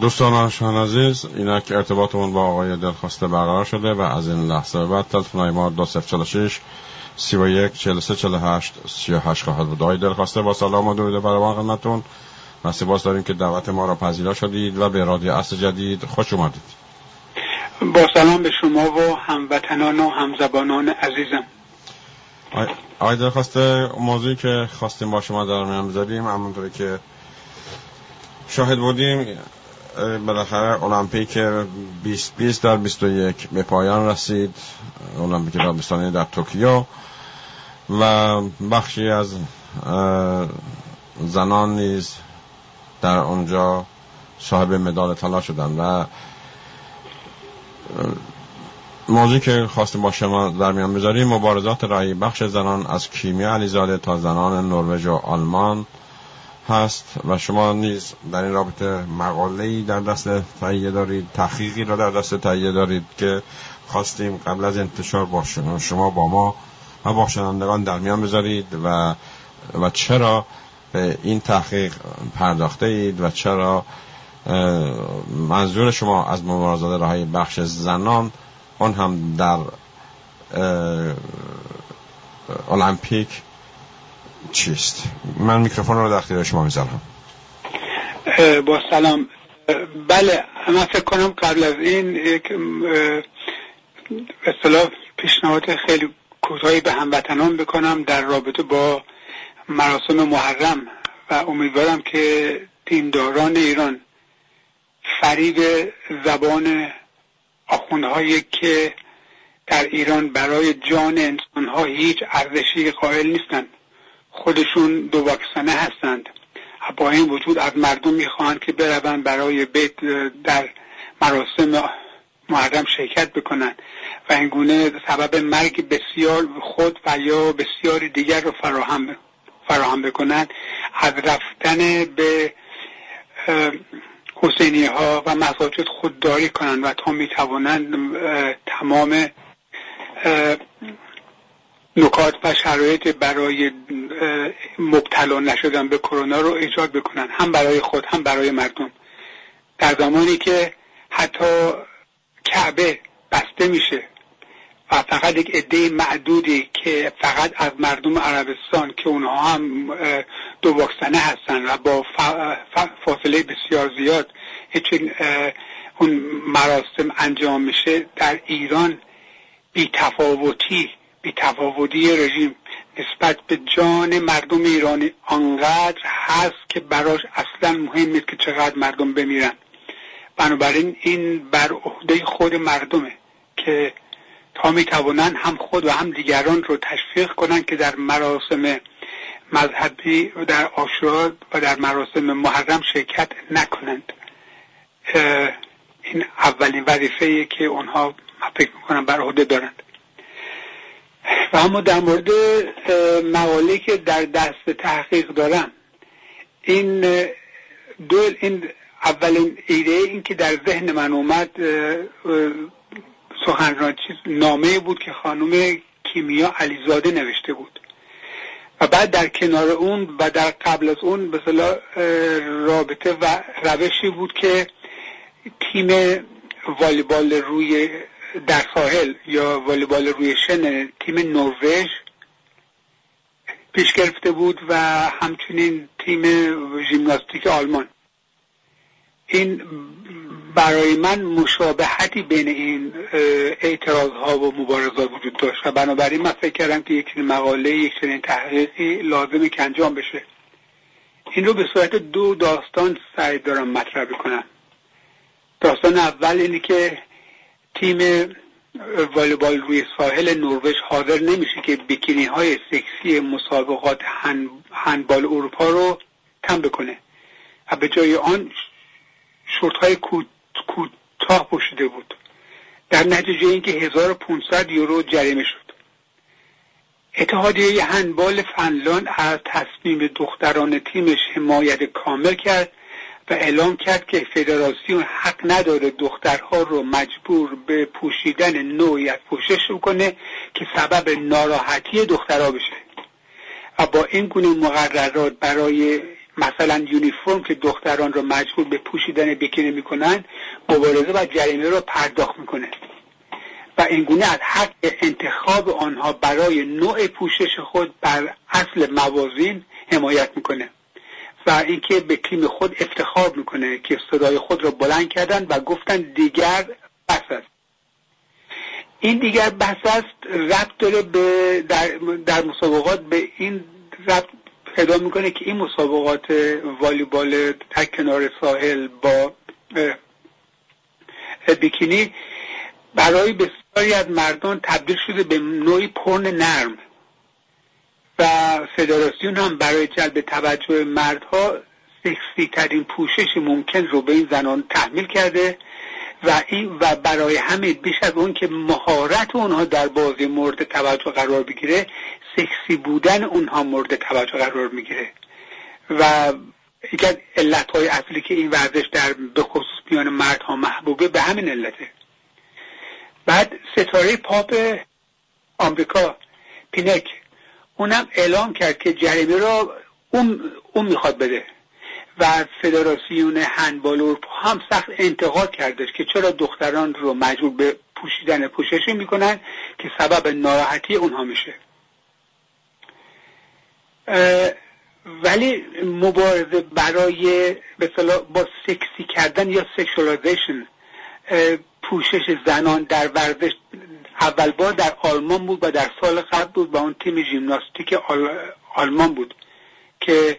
دوستان شان عزیز اینک ارتباطمون با آقای دلخواسته برقرار شده و از این لحظه بعد تلفن ما دو سف چل شش سی و یک چل سه چل هشت سی و هشت خواهد بود. آقای دلخواسته با سلام و درود برابان خدمتون و سپاس داریم که دعوت ما را پذیرا شدید و به رادیو اصل جدید خوش اومدید. با سلام به شما و هموطنان و همزبانان عزیزم. آقای درخواسته موضوعی که خواستیم با شما در میان بذاریم همونطوری که شاهد بودیم بالاخره المپیک 2020 در 21 به پایان رسید. المپیک تابستانی در توکیو. و بخشی از زنان نیز در اونجا صاحب مدال طلا شدن و موضوعی که خواستیم با شما در میان بذاریم مبارزات رای بخش زنان از کیمیا علیزاده تا زنان نروژ و آلمان. هست و شما نیز در این رابطه مقاله در دست تهیه دارید تحقیقی را در دست تهیه دارید که خواستیم قبل از انتشار با شما با ما و با در میان بذارید و و چرا به این تحقیق پرداخته اید و چرا منظور شما از مبارزات راه بخش زنان اون هم در المپیک چیست؟ من میکروفون رو در اختیار شما می‌ذارم. با سلام. بله من فکر کنم قبل از این یک اصطلاح پیشنهاد خیلی کوتاهی به هموطنان بکنم در رابطه با مراسم محرم و امیدوارم که دینداران ایران فریب زبان آخوندهایی که در ایران برای جان انسانها هیچ ارزشی قائل نیستند. خودشون دو واکسنه هستند. با این وجود از مردم می‌خواهند که بروند برای بیت در مراسم محرم شرکت بکنند. و این گونه سبب مرگ بسیار خود و یا بسیار دیگر رو فراهم فراهم بکنند از رفتن به حسینی ها و مساجد خودداری کنند و تا می‌توانند تمام نکات و شرایط برای مبتلا نشدن به کرونا رو ایجاد بکنن هم برای خود هم برای مردم. در زمانی که حتی کعبه بسته میشه و فقط یک عده معدودی که فقط از مردم عربستان که اونها هم دو واکسنه هستن و با فاصله بسیار زیاد اون مراسم انجام میشه در ایران بی تفاوتی بی تفاوتی رژیم نسبت به جان مردم ایرانی آنقدر هست که براش اصلا مهم نیست که چقدر مردم بمیرن. بنابراین این بر عهده خود مردمه که تا می‌توانند هم خود و هم دیگران رو تشویق کنند که در مراسم مذهبی و در آشورا و در مراسم محرم شرکت نکنند. این اولین وظیفه که اونها فکر می‌کنم بر عهده دارند. و اما در مورد مقاله که در دست تحقیق دارم این دو این اولین ایده این که در ذهن من اومد سخنران نامه بود که خانم کیمیا علیزاده نوشته بود. و بعد در کنار اون و در قبل از اون به رابطه و روشی بود که تیم والیبال روی در ساحل یا والیبال روی شن تیم نروژ پیش گرفته بود و همچنین تیم ژیمناستیک آلمان. این برای من مشابهتی بین این اعتراض ها و مبارزات وجود داشت و بنابراین من فکر کردم که یک مقاله یک چنین تحقیقی لازمه که انجام بشه. این رو به صورت دو داستان سعی دارم مطرح بکنم. داستان اول اینه که تیم والیبال روی ساحل نروژ حاضر نمیشه که بیکینی های سکسی مسابقات هندبال اروپا رو کم بکنه. و به جای آن شورت های کوتاه پوشیده بود. در نتیجه اینکه 1500 یورو جریمه شد. اتحادیه هندبال فنلاند از تصمیم دختران تیمش حمایت کامل کرد و اعلام کرد که فدراسیون حق نداره دخترها رو مجبور به پوشیدن نوعی از پوشش کنه که سبب ناراحتی دخترها بشه. و با این گونه مقررات برای مثلا یونیفرم که دختران رو مجبور به پوشیدن بیکینی می‌کنن مبارزه و جریمه رو پرداخت می‌کنه. و اینگونه از حق انتخاب آنها برای نوع پوشش خود بر اصل موازین حمایت می‌کنه. و اینکه به تیم خود افتخار می‌کنه که صدای خود را بلند کردن و گفتن دیگر بس است. این دیگر بس است ربط داره به در, در مسابقات به این ربط پیدا می‌کنه که این مسابقات والیبال در کنار ساحل با بیکینی برای بسیاری از مردان تبدیل شده به نوعی پرن نرم. و فدراسیون هم برای جلب توجه مردها سکسی ترین پوشش ممکن رو به این زنان تحمیل کرده و این و برای همه بیش از اون که مهارت اونها در بازی مورد توجه قرار بگیره سکسی بودن اونها مورد توجه قرار می‌گیره. و یکی از علت های اصلی که این ورزش در به خصوص میان مردها محبوبه به همین علته. بعد ستاره پاپ آمریکا پینک. اونم اعلام کرد که جریمه را اون, اون می‌خواد بده. و فدراسیون هندبال اروپا هم سخت انتقاد کردش که چرا دختران رو مجبور به پوشیدن پوششی می‌کنن که سبب ناراحتی اونها میشه. ولی مبارزه برای با سکسی کردن یا sexualization پوشش زنان در ورزش اول بار در آلمان بود و در سال قبل بود با اون تیم ژیمناستیک آلمان بود که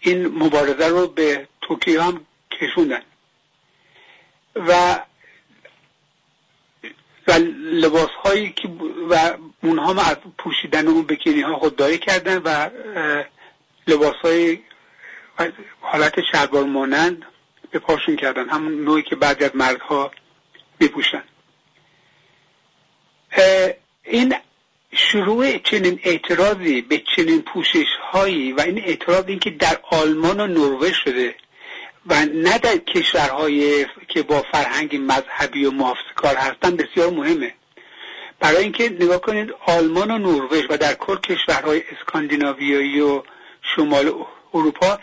این مبارزه رو به توکیو هم کشوندن. و و لباس هایی که و اونها هم از پوشیدن اون بکینی ها خودداری کردن و لباس های حالت شلوار مانند به پاشون کردن. همون نوعی که بعضی از مردها میپوشن این شروع چنین اعتراضی به چنین پوشش هایی و این اعتراض این که در آلمان و نروژ شده و نه در کشورهای که با فرهنگ مذهبی و محافظکار هستن بسیار مهمه. برای اینکه نگاه کنید آلمان و نروژ و در کل کشورهای اسکاندیناویایی و شمال اروپا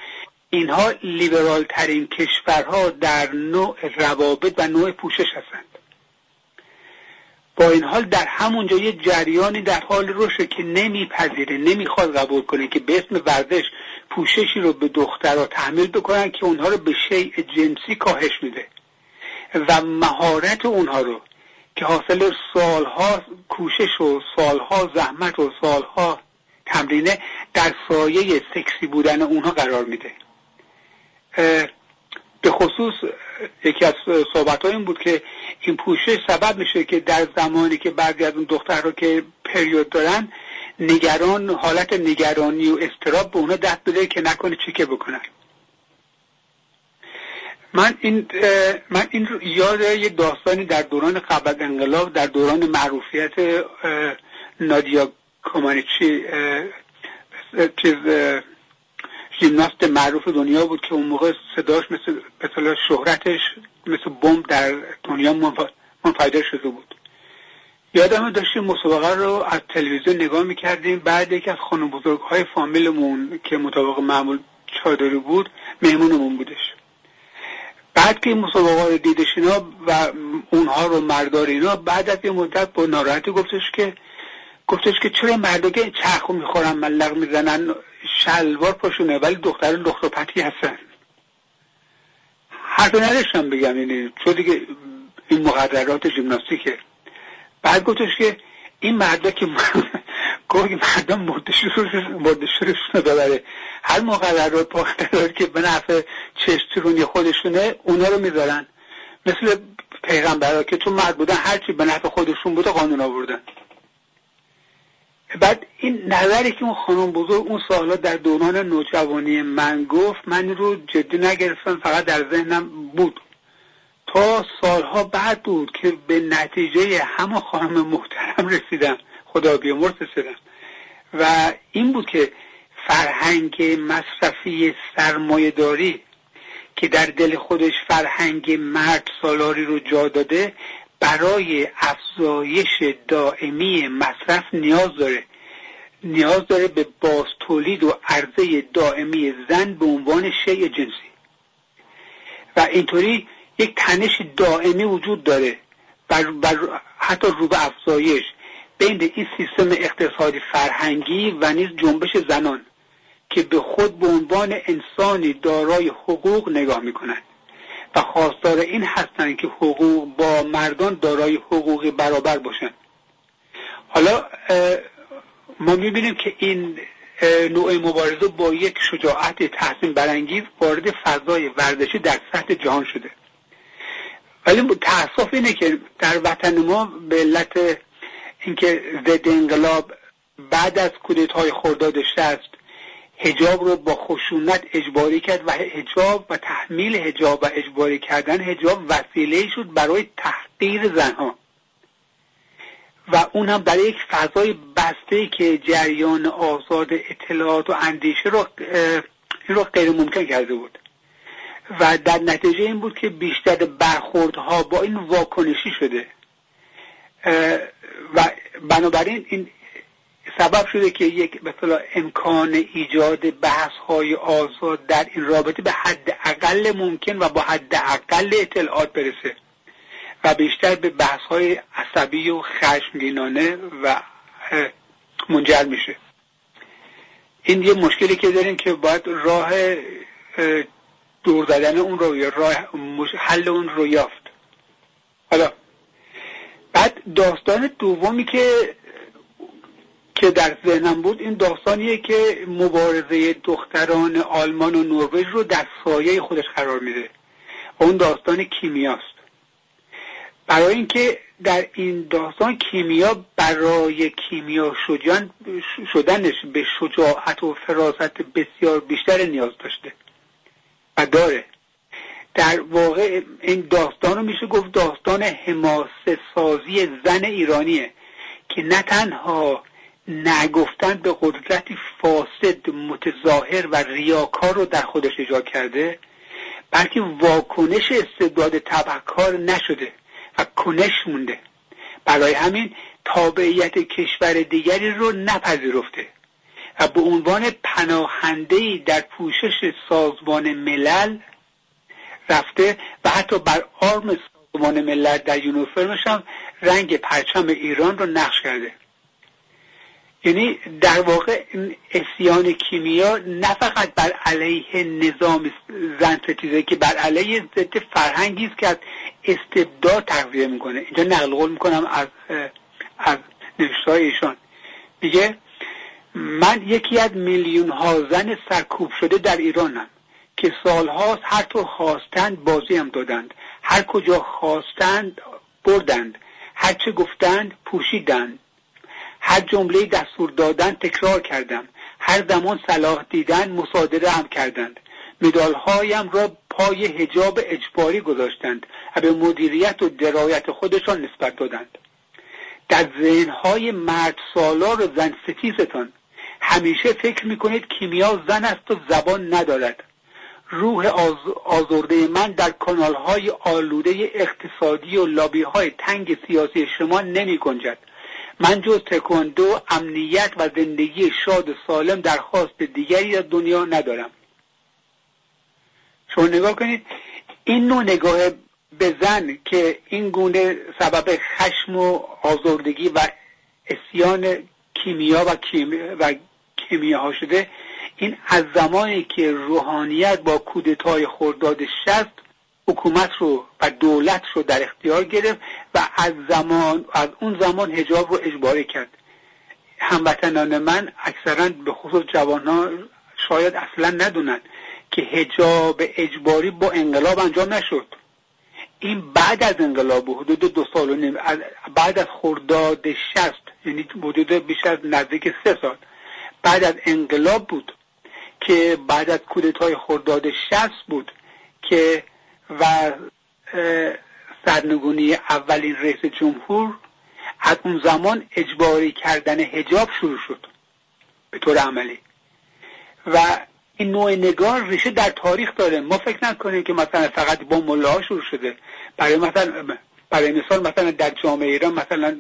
اینها لیبرال ترین کشورها در نوع روابط و نوع پوشش هستند. با این حال در همونجا یه جریانی در حال رشد که نمیپذیره نمی‌خواد قبول کنه که به اسم ورزش پوششی رو به دخترها تحمیل بکنن که اونها رو به شیء جنسی کاهش میده. و مهارت اونها رو که حاصل سالها کوشش و سالها زحمت و سالها تمرینه در سایه سکسی بودن اونها قرار میده. به خصوص یکی از صحبت این بود که این پوشش سبب میشه که در زمانی که بعضی از اون دختر رو که پریود دارن نگران حالت نگرانی و استراب به اونا دست بده که نکنه چیکه بکنن. من این من این یاد یه داستانی در دوران قبل انقلاب در دوران معروفیت نادیا کامانیچی چیز ژیمناست معروف دنیا بود که اون موقع صداش مثل مثلا شهرتش مثل بمب در دنیا منفجر شده بود. یادم داشتیم مسابقه رو از تلویزیون نگاه می‌کردیم. بعد یکی از خانم بزرگ های فامیلمون که مطابق معمول چادری بود مهمونمون بودش. بعد که این مسابقه رو دیدش اینا و اونها رو مردار اینا بعد از یه مدت با ناراحتی گفتش که گفتش که چرا مردا که چرخو می‌خورن ملق می‌زنن شلوار پاشونه ولی دختر لخت و پتی هستن. حرف نداشتم بگم یعنی چون دیگه این مقررات ژیمناستیکه. بعد گفتش که این مردا که گفت مردم مردشورشون رو ببره. هر مقررات پاختر که به نفع چشترونی خودشونه اونا رو می‌ذارن. مثل پیغمبرها که تو مرد بودن هرچی به نفع خودشون بوده قانون آوردن. بعد این نظری که اون خانم بزرگ اون سالا در دوران نوجوانی من گفت من رو جدی نگرفتم فقط در ذهنم بود. تا سالها بعد بود که به نتیجه همه خانم محترم رسیدم خدا بیامرز رسیدم. و این بود که فرهنگ مصرفی سرمایه داری که در دل خودش فرهنگ مرد سالاری رو جا داده برای افزایش دائمی مصرف نیاز داره. نیاز داره به باز تولید و عرضه دائمی زن به عنوان شیء جنسی. و اینطوری یک تنش دائمی وجود داره. بر, بر حتی رو به افزایش بین این سیستم اقتصادی فرهنگی و نیز جنبش زنان که به خود به عنوان انسانی دارای حقوق نگاه می‌کنند. و خواستار این هستند که حقوق با مردان دارای حقوقی برابر باشند. حالا ما می‌بینیم که این نوع مبارزه با یک شجاعت تحسین برانگیز وارد فضای ورزشی در سطح جهان شده. ولی تاسف اینه که در وطن ما به علت اینکه ضد انقلاب بعد از کودتای خرداد شست هجاب رو با خشونت اجباری کرد و هجاب و تحمیل هجاب و اجباری کردن هجاب وسیله شد برای تحقیر زنها. و اون هم در یک فضای بسته که جریان آزاد اطلاعات و اندیشه رو این رو غیر ممکن کرده بود. و در نتیجه این بود که بیشتر برخوردها با این واکنشی شده. و بنابراین این سبب شده که یک مثلا امکان ایجاد بحث های آزاد در این رابطه به حد اقل ممکن و با حد اقل اطلاعات برسه و بیشتر به بحث های عصبی و خشمگینانه و منجر میشه. این یه مشکلی که داریم که باید راه دور زدن اون رو یا راه حل اون رو یافت. حالا بعد داستان دومی که که در ذهنم بود این داستانیه که مبارزه دختران آلمان و نروژ رو در سایه خودش قرار میده. اون داستان کیمیاست. برای اینکه در این داستان کیمیا برای کیمیا شدن شدنش به شجاعت و فراست بسیار بیشتر نیاز داشته و داره. در واقع این داستان رو میشه گفت داستان حماسه سازی زن ایرانیه که نه تنها نگفتن به قدرتی فاسد متظاهر و ریاکار رو در خودش ایجاد کرده بلکه واکنش استبداد تبهکار نشده و کنش مونده. برای همین تابعیت کشور دیگری رو نپذیرفته و به عنوان پناهنده در پوشش سازمان ملل رفته و حتی بر آرم سازمان ملل در یونیفرمش هم رنگ پرچم ایران رو نقش کرده. یعنی در واقع اسیان کیمیا نه فقط بر علیه نظام زن ستیزه که بر علیه ضد فرهنگی است که از استبداد تغذیه می‌کنه. اینجا نقل قول می‌کنم از از نوشتهای ایشان. میگه من یکی از میلیون ها زن سرکوب شده در ایرانم که سالهاست هر طور خواستند بازی هم دادند. هر کجا خواستند بردند. هر چه گفتند پوشیدند. هر جمله دستور دادن تکرار کردم. هر زمان صلاح دیدن مصادره هم کردند. مدالهایم را پای هجاب اجباری گذاشتند و به مدیریت و درایت خودشان نسبت دادند. در ذهنهای مرد سالار و زن ستیزتان همیشه فکر می‌کنید کیمیا زن است و زبان ندارد. روح آز... آزرده من در کانالهای آلوده اقتصادی و لابیهای تنگ سیاسی شما نمی گنجد من جز تکواندو امنیت و زندگی شاد و سالم درخواست دیگری از دنیا ندارم. شما نگاه کنید این نوع نگاه به زن که این گونه سبب خشم و آزردگی و اسیان کیمیا و, کیمیا و کیمیاها شده این از زمانی که روحانیت با کودتای خرداد شست حکومت رو و دولت رو در اختیار گرفت و از زمان از اون زمان هجاب رو اجباری کرد. هموطنان من اکثرا به خصوص جوانان شاید اصلا ندونن که هجاب اجباری با انقلاب انجام نشد. این بعد از انقلاب حدود دو سال و نیم بعد از خرداد شست یعنی حدود بیش از نزدیک سه سال. بعد از انقلاب بود که بعد از کودتای خرداد شست بود که و سرنگونی اولین رئیس جمهور از اون زمان اجباری کردن هجاب شروع شد به طور عملی. و این نوع نگاه ریشه در تاریخ داره. ما فکر نکنیم که مثلا فقط با ملاها شروع شده. برای مثلا برای مثال مثلا در جامعه ایران مثلا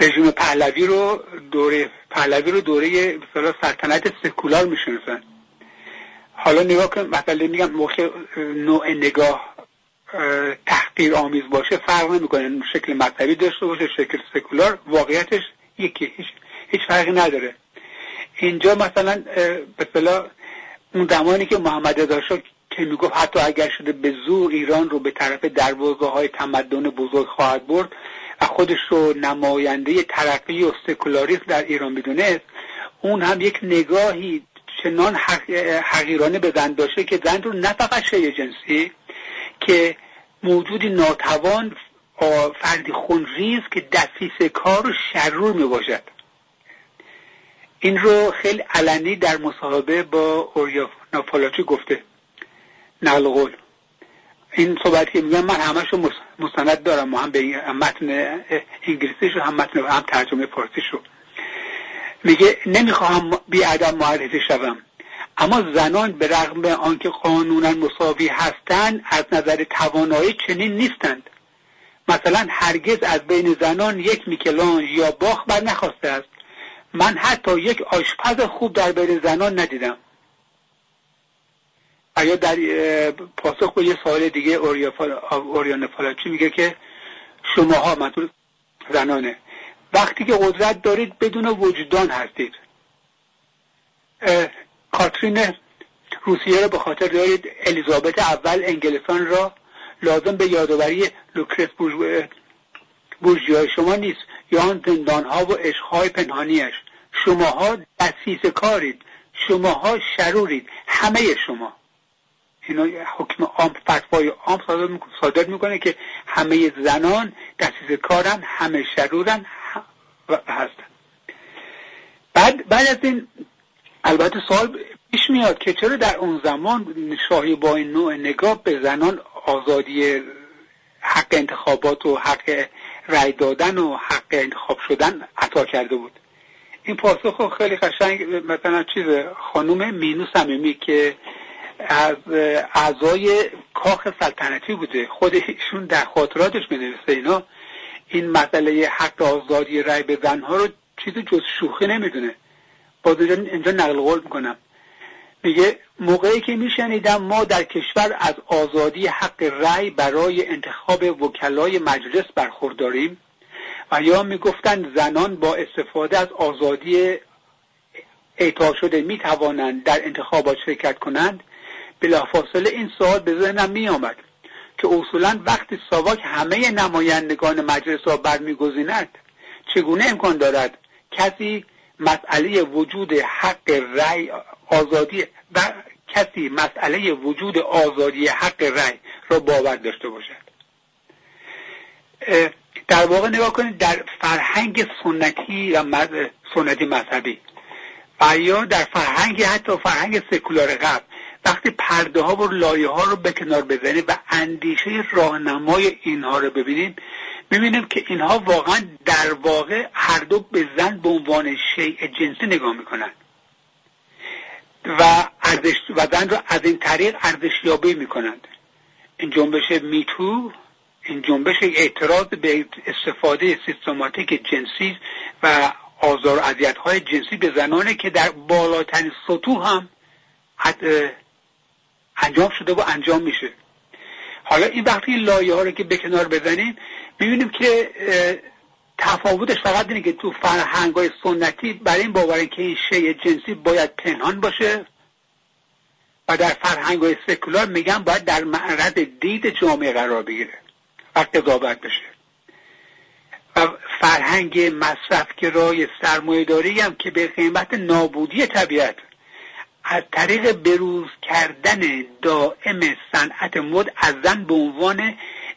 رژیم پهلوی رو دوره پهلوی رو دوره سلطنت سکولار می‌شناسن. حالا نگاه کن مثلا میگم موقع نوع نگاه تحقیر آمیز باشه فرق نمی‌کنه. شکل مذهبی داشته باشه شکل سکولار واقعیتش یکی هیچ, هیچ فرقی نداره. اینجا مثلا به اون زمانی که محمد رضا که می‌گفت حتی اگر شده به زور ایران رو به طرف دروازه های تمدن بزرگ خواهد برد و خودش رو نماینده ترقی و سکولاریسم در ایران می‌دونست اون هم یک نگاهی چنان حقیرانه به زن داشته که زن رو نه فقط شیع جنسی که موجودی ناتوان فردی خونریز که دستیس کار و شرور می باشد این رو خیلی علنی در مصاحبه با اوریا ناپالاچی گفته. نقل این صحبت که میگم من همشو مستند دارم هم به متن انگلیسیش هم متن هم ترجمه فارسیشو میگه نمی‌خواهم بی ادب معرفی شوم. اما زنان به رغم آنکه قانونا مساوی هستند از نظر توانایی چنین نیستند. مثلا هرگز از بین زنان یک میکلان یا باخ بر نخواسته است. من حتی یک آشپز خوب در بین زنان ندیدم. یا در پاسخ به یه سوال دیگه اوریان فالاچی میگه که شماها منظور زنانه. وقتی که قدرت دارید بدون وجدان هستید. کاترین روسیه رو به خاطر دارید الیزابت اول انگلستان را لازم به یادآوری لوکرس بورژیای شما نیست. یا آن ها و عشقهای پنهانیش شماها دستیس کارید. شماها شرورید. همه شما. اینا حکم عام فتوای عام صادر می‌کنه که همه زنان دستیس کارن همه شرورن هستن. بعد بعد از این البته سوال پیش میاد که چرا در اون زمان شاهی با این نوع نگاه به زنان آزادی حق انتخابات و حق رأی دادن و حق انتخاب شدن عطا کرده بود؟ این پاسخ خیلی قشنگ مثلا چیز خانوم مینو صمیمی که از اعضای کاخ سلطنتی بوده. خودشون در خاطراتش بنویسه اینا. این مسئله حق آزادی رأی به زنها رو چیز جز شوخی نمی‌دونه. باز اینجا نقل قول می‌کنم. میگه موقعی که میشنیدم ما در کشور از آزادی حق رأی برای انتخاب وکلای مجلس برخورداریم و یا می‌گفتند زنان با استفاده از آزادی اعطا شده می‌توانند در انتخابات شرکت کنند بلافاصله این سوال به ذهنم میآمد. که اصولا وقتی ساواک همه نمایندگان مجلس را برمیگزیند چگونه امکان دارد کسی مسئله وجود حق رأی آزادی و کسی مسئله وجود آزادی حق رأی را باور داشته باشد؟ در واقع نگاه کنید در فرهنگ سنتی و سنتی مذهبی و یا در فرهنگ حتی فرهنگ سکولار قبل وقتی پرده ها و لایه ها رو به کنار بزنیم و اندیشه راهنمای اینها رو ببینیم می‌بینیم که اینها واقعا در واقع هر دو به زن به عنوان شیء جنسی نگاه می‌کنن. و ارزش و زن رو از این طریق ارزشیابی می‌کنند. این جنبش میتو این جنبش اعتراض به استفاده سیستماتیک جنسی و آزار و اذیت های جنسی به زنانه که در بالاترین سطوح هم انجام شده و انجام میشه. حالا این وقتی لایه ها رو که به کنار بزنیم می‌بینیم که تفاوتش فقط اینه که تو فرهنگ های سنتی برای این باورن که این شیء جنسی باید پنهان باشه و در فرهنگ های سکولار میگن باید در معرض دید جامعه قرار بگیره و قضاوت بشه. و فرهنگ مصرف که رای سرمایه داری هم که به قیمت نابودی طبیعت از طریق بروز کردن دائم صنعت مد از زن به عنوان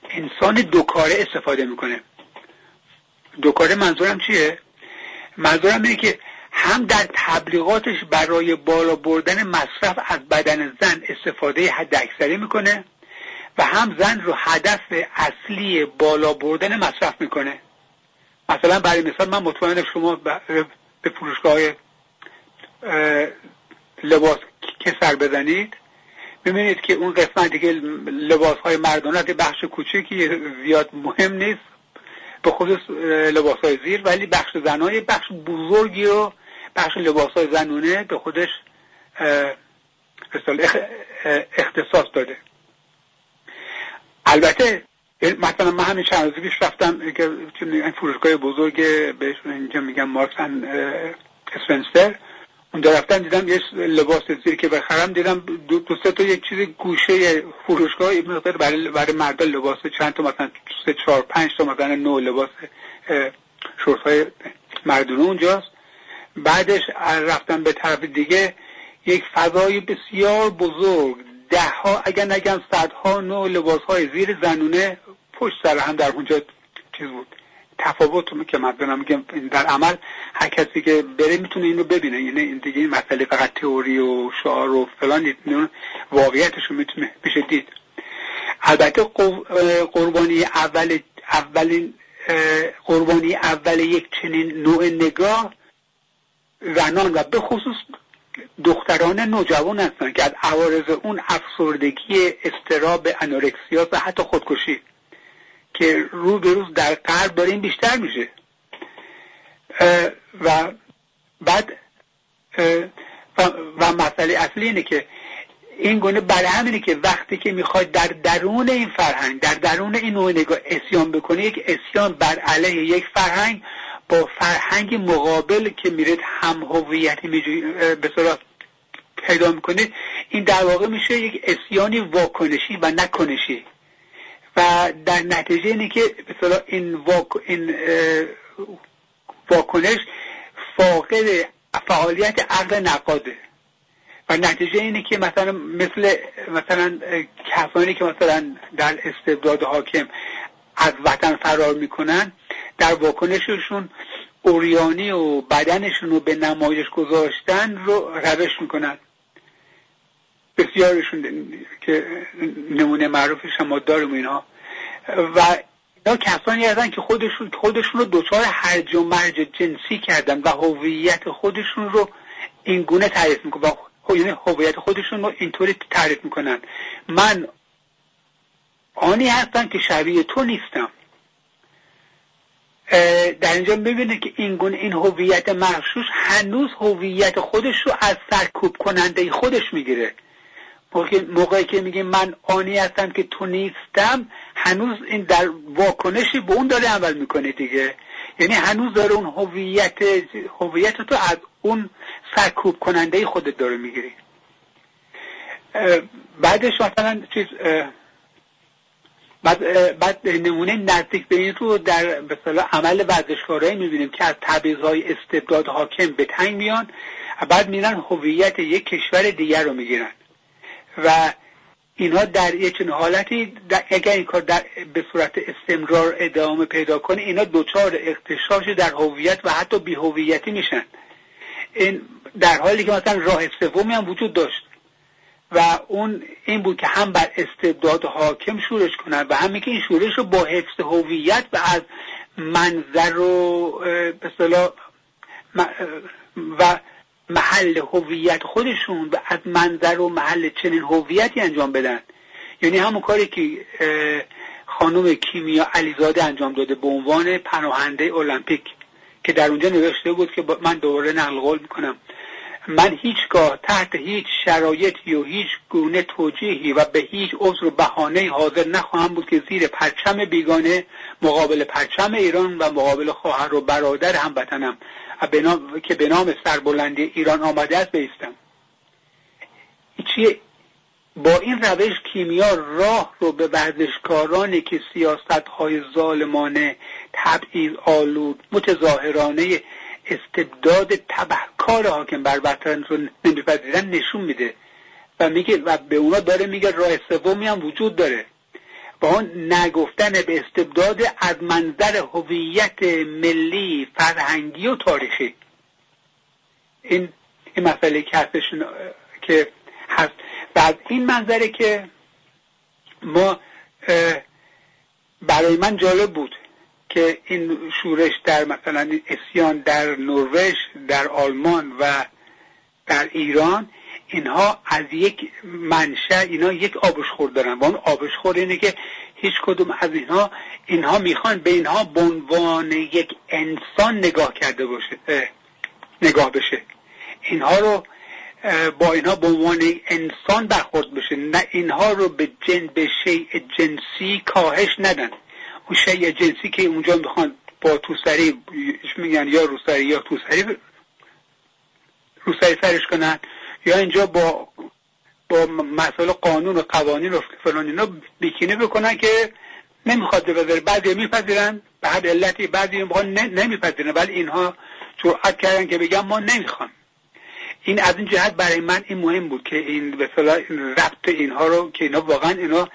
انسان دوکاره استفاده می‌کنه دوکاره منظورم چیه؟ منظورم اینه که هم در تبلیغاتش برای بالا بردن مصرف از بدن زن استفاده حد اکثری می‌کنه و هم زن رو هدف اصلی بالا بردن مصرف می‌کنه مثلا برای مثال من مطمئنم شما به فروشگاه لباس که سر بزنید ببینید که اون قسمتی که لباس های مردانه بخش کوچکی زیاد مهم نیست به خصوص لباس های زیر ولی بخش زنای بخش بزرگی رو بخش لباس های زنونه به خودش اختصاص داده. البته مثلا من همین چند روزی پیش رفتم که فروشگاه بزرگ بهش اینجا میگم مارکسن اسپنسر اونجا رفتم دیدم یه لباس زیر که بخرم دیدم دو, دو سه تا یک چیز گوشه فروشگاه مقدار برای برای مردا لباس چند تا مثلا سه چهار پنج تا مثلا نو لباس شورت های مردونه اونجاست. بعدش رفتم به طرف دیگه یک فضای بسیار بزرگ ده ها اگر نگم صدها نوع لباس های زیر زنونه پشت سر هم در اونجا چیز بود. تفاوت که من دارم میگم در عمل هر کسی که بره می‌تونه اینو ببینه. یعنی این دیگه این مسئله فقط تئوری و شعار و فلان واقعیتش رو می‌تونه بشه دید. البته قربانی اول اولین قربانی اول یک چنین نوع نگاه زنان و به خصوص دختران نوجوان هستن که از عوارض اون افسردگی استراب انورکسیا و حتی خودکشی. که رو به روز در قلب داره این بیشتر میشه. و بعد و, مسئله اصلی اینه که این گونه برای همینه که وقتی که می‌خواد در درون این فرهنگ در درون این نوع نگاه اسیان بکنه یک اسیان بر علیه یک فرهنگ با فرهنگ مقابل که میرید هم هویتی به صورت پیدا می‌کنه این در واقع میشه یک اسیانی واکنشی و نکنشی. در نتیجه اینه که مثلا این, واک... این واکنش فاقد فعالیت عقل نقاده. و نتیجه اینه که مثلا مثل مثلا کسانی که مثلا در استبداد حاکم از وطن فرار می‌کنن در واکنششون اوریانی و بدنشون رو به نمایش گذاشتن رو روش می‌کنن. بسیارشون که نمونه معروفش هم داریم اینها و اینا کسانی هستن که خودشون خودشون رو دچار هرج و مرج جنسی کردن و هویت خودشون رو این گونه تعریف می‌کنن. و یعنی هویت خودشون رو اینطوری تعریف می‌کنن. من آنی هستم که شبیه تو نیستم. در اینجا می‌بینه که این گونه این هویت مخشوش هنوز هویت خودش رو از سرکوب کننده خودش می‌گیره. موقعی که میگه من آنی هستم که تو نیستم هنوز این در واکنشی به اون داره عمل می‌کنه دیگه. یعنی هنوز داره اون هویت هویت تو از اون سرکوب کننده خودت داره می‌گیری. بعدش مثلا چیز بعد, بعد نمونه نزدیک به این رو در مثلا عمل ورزشکارایی می‌بینیم که از تبعیضهای استبداد حاکم به تنگ میان بعد میرن هویت یک کشور دیگر رو می‌گیرن. و اینها در یک چنین حالتی اگر این کار در به صورت استمرار ادامه پیدا کنه اینا دوچار اختشاش در هویت و حتی بی هویتی میشن. این در حالی که مثلا راه سومی هم وجود داشت و اون این بود که هم بر استبداد حاکم شورش کنن و همین که این شورش رو با حفظ هویت و از منظر و به و محل هویت خودشون و از منظر و محل چنین هویتی انجام بدن. یعنی همون کاری که خانم کیمیا علیزاده انجام داده به عنوان پناهنده المپیک که در اونجا نوشته بود که من دوباره نقل قول می‌کنم. من هیچگاه تحت هیچ شرایطی و هیچ گونه توجیهی و به هیچ عذر و بهانه حاضر نخواهم بود که زیر پرچم بیگانه مقابل پرچم ایران و مقابل خواهر و برادر هموطنم. که به نام سربلندی ایران آمده است بیستم. چیه؟ با این روش کیمیا راه رو به ورزشکارانی که سیاست های ظالمانه تبعیض آلود متظاهرانه استبداد تبهکار حاکم بر وطن رو نمیپذیرن نشون میده. و میگه و به اونا داره میگه راه سومی هم وجود داره. با اون نگفتن به استبداد از منظر هویت ملی فرهنگی و تاریخی. این این مسئله که هستش که هست. و از این منظره که ما برای من جالب بود که این شورش در مثلا اسیان در نروژ در آلمان و در ایران اینها از یک منشأ اینا یک آبشخور دارن. و اون آبشخور اینه که هیچ کدوم از اینها اینها می‌خوان به اینها به عنوان یک انسان نگاه کرده باشه نگاه بشه. اینها رو با اینها به عنوان انسان برخورد بشه. نه اینها رو به جن به شیء جنسی کاهش ندن. اون شیء جنسی که اونجا می‌خوان با توسری میگن یا روسری یا توسری روسری سرش کنن. یا اینجا با با مسائل قانون و قوانین و فلان اینا بیکینه بکنن که نمی‌خواد بذاره بعضی میپذیرن به هر علتی بعضی می‌خوان نمیپذیرن ولی اینها جرأت کردن که بگم ما نمی‌خوام. این از این جهت برای من این مهم بود که این به ربط اینها رو که اینا واقعا اینا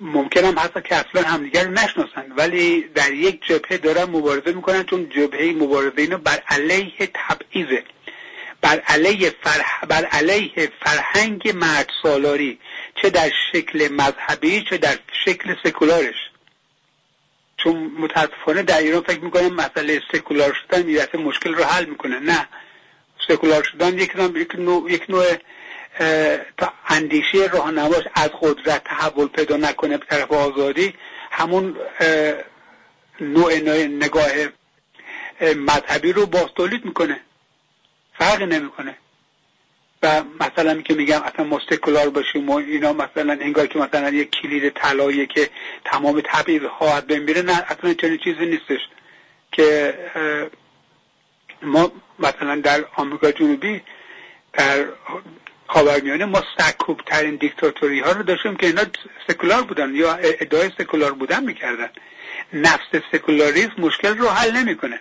ممکن هم حتی که اصلا همدیگر رو نشناسن ولی در یک جبهه دارن مبارزه می‌کنن چون جبهه مبارزه اینا بر علیه تبعیضه. بر علیه, فرح... بر علیه فرهنگ مرد سالاری چه در شکل مذهبی چه در شکل سکولارش. چون متاسفانه در ایران فکر می‌کنم مسئله سکولار شدن یه مشکل رو حل می‌کنه. نه. سکولار شدن یک نوع, یک نوع, یک نوع تا اندیشه راهنماش از قدرت تحول پیدا نکنه به طرف آزادی. همون نوع نگاه مذهبی رو باز تولید می‌کنه. فرق نمی‌کنه. و مثلا که میگم اصلا سکولار باشیم و اینا مثلا انگار که مثلا یک کلید طلاییه که تمام تبعیض ها بمیره نه اصلا چنین چیزی نیستش که ما مثلا در آمریکا جنوبی در خاورمیانه ما سکوب ترین دیکتاتوری ها رو داشتیم که اینا سکولار بودن یا ادعای سکولار بودن می‌کردن. نفس سکولاریسم مشکل رو حل نمی‌کنه.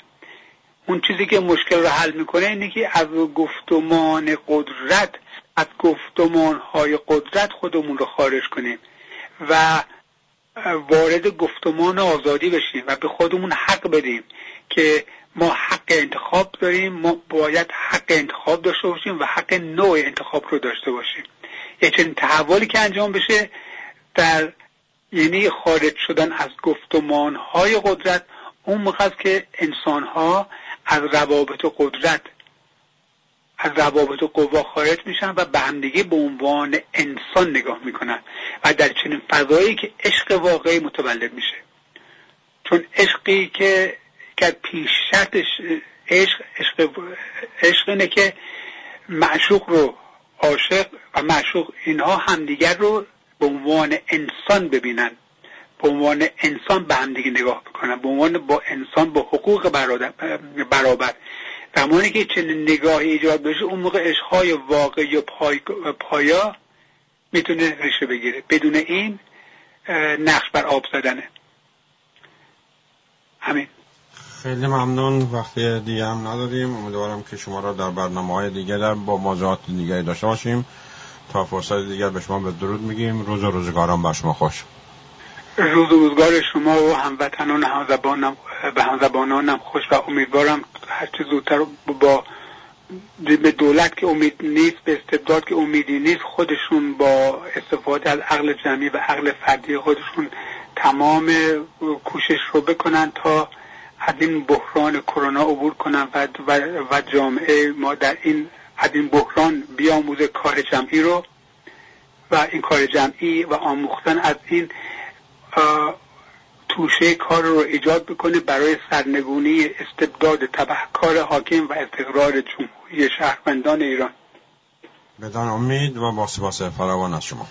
اون چیزی که مشکل رو حل می‌کنه اینه که از گفتمان قدرت از گفتمان های قدرت خودمون رو خارج کنیم و وارد گفتمان آزادی بشیم و به خودمون حق بدیم که ما حق انتخاب داریم ما باید حق انتخاب داشته باشیم و حق نوع انتخاب رو داشته باشیم. یه چنین تحولی که انجام بشه در یعنی خارج شدن از گفتمان های قدرت اون موقع که انسان ها از روابط قدرت از روابط قوا خارج میشن و به همدیگه به عنوان انسان نگاه می‌کنن و در چنین فضایی که عشق واقعی متولد میشه. چون عشقی که که پیش شرطش عشق عشق عشق اینه که معشوق رو عاشق و معشوق اینها همدیگر رو به عنوان انسان ببینن. به عنوان انسان به همدیگه نگاه بکنن به عنوان با انسان با حقوق برابر. زمانی که چنین نگاهی ایجاد بشه اون موقع عشقهای واقعی و پای... پایا می‌تونه ریشه بگیره. بدون این نقش بر آب زدنه. همین. خیلی ممنون. وقتی دیگه هم نداریم امیدوارم که شما را در برنامه های دیگه با موضوعات دیگه داشته باشیم. تا فرصت دیگر به شما به درود میگیم. روز و روزگاران بر شما خوش. روز و روزگار شما و هموطنان همزبانم به همزبانانم خوش و امیدوارم هرچه زودتر با به دولت که امید نیست به استبداد که امیدی نیست خودشون با استفاده از عقل جمعی و عقل فردی خودشون تمام کوشش رو بکنن تا از این بحران کرونا عبور کنن و, و, جامعه ما در این از این بحران بیاموزه کار جمعی رو و این کار جمعی و آموختن از این توشه کار رو ایجاد بکنه برای سرنگونی استبداد تبهکار حاکم و استقرار جمهوری شهروندان ایران. بدان امید و با سپاس فراوان از شما.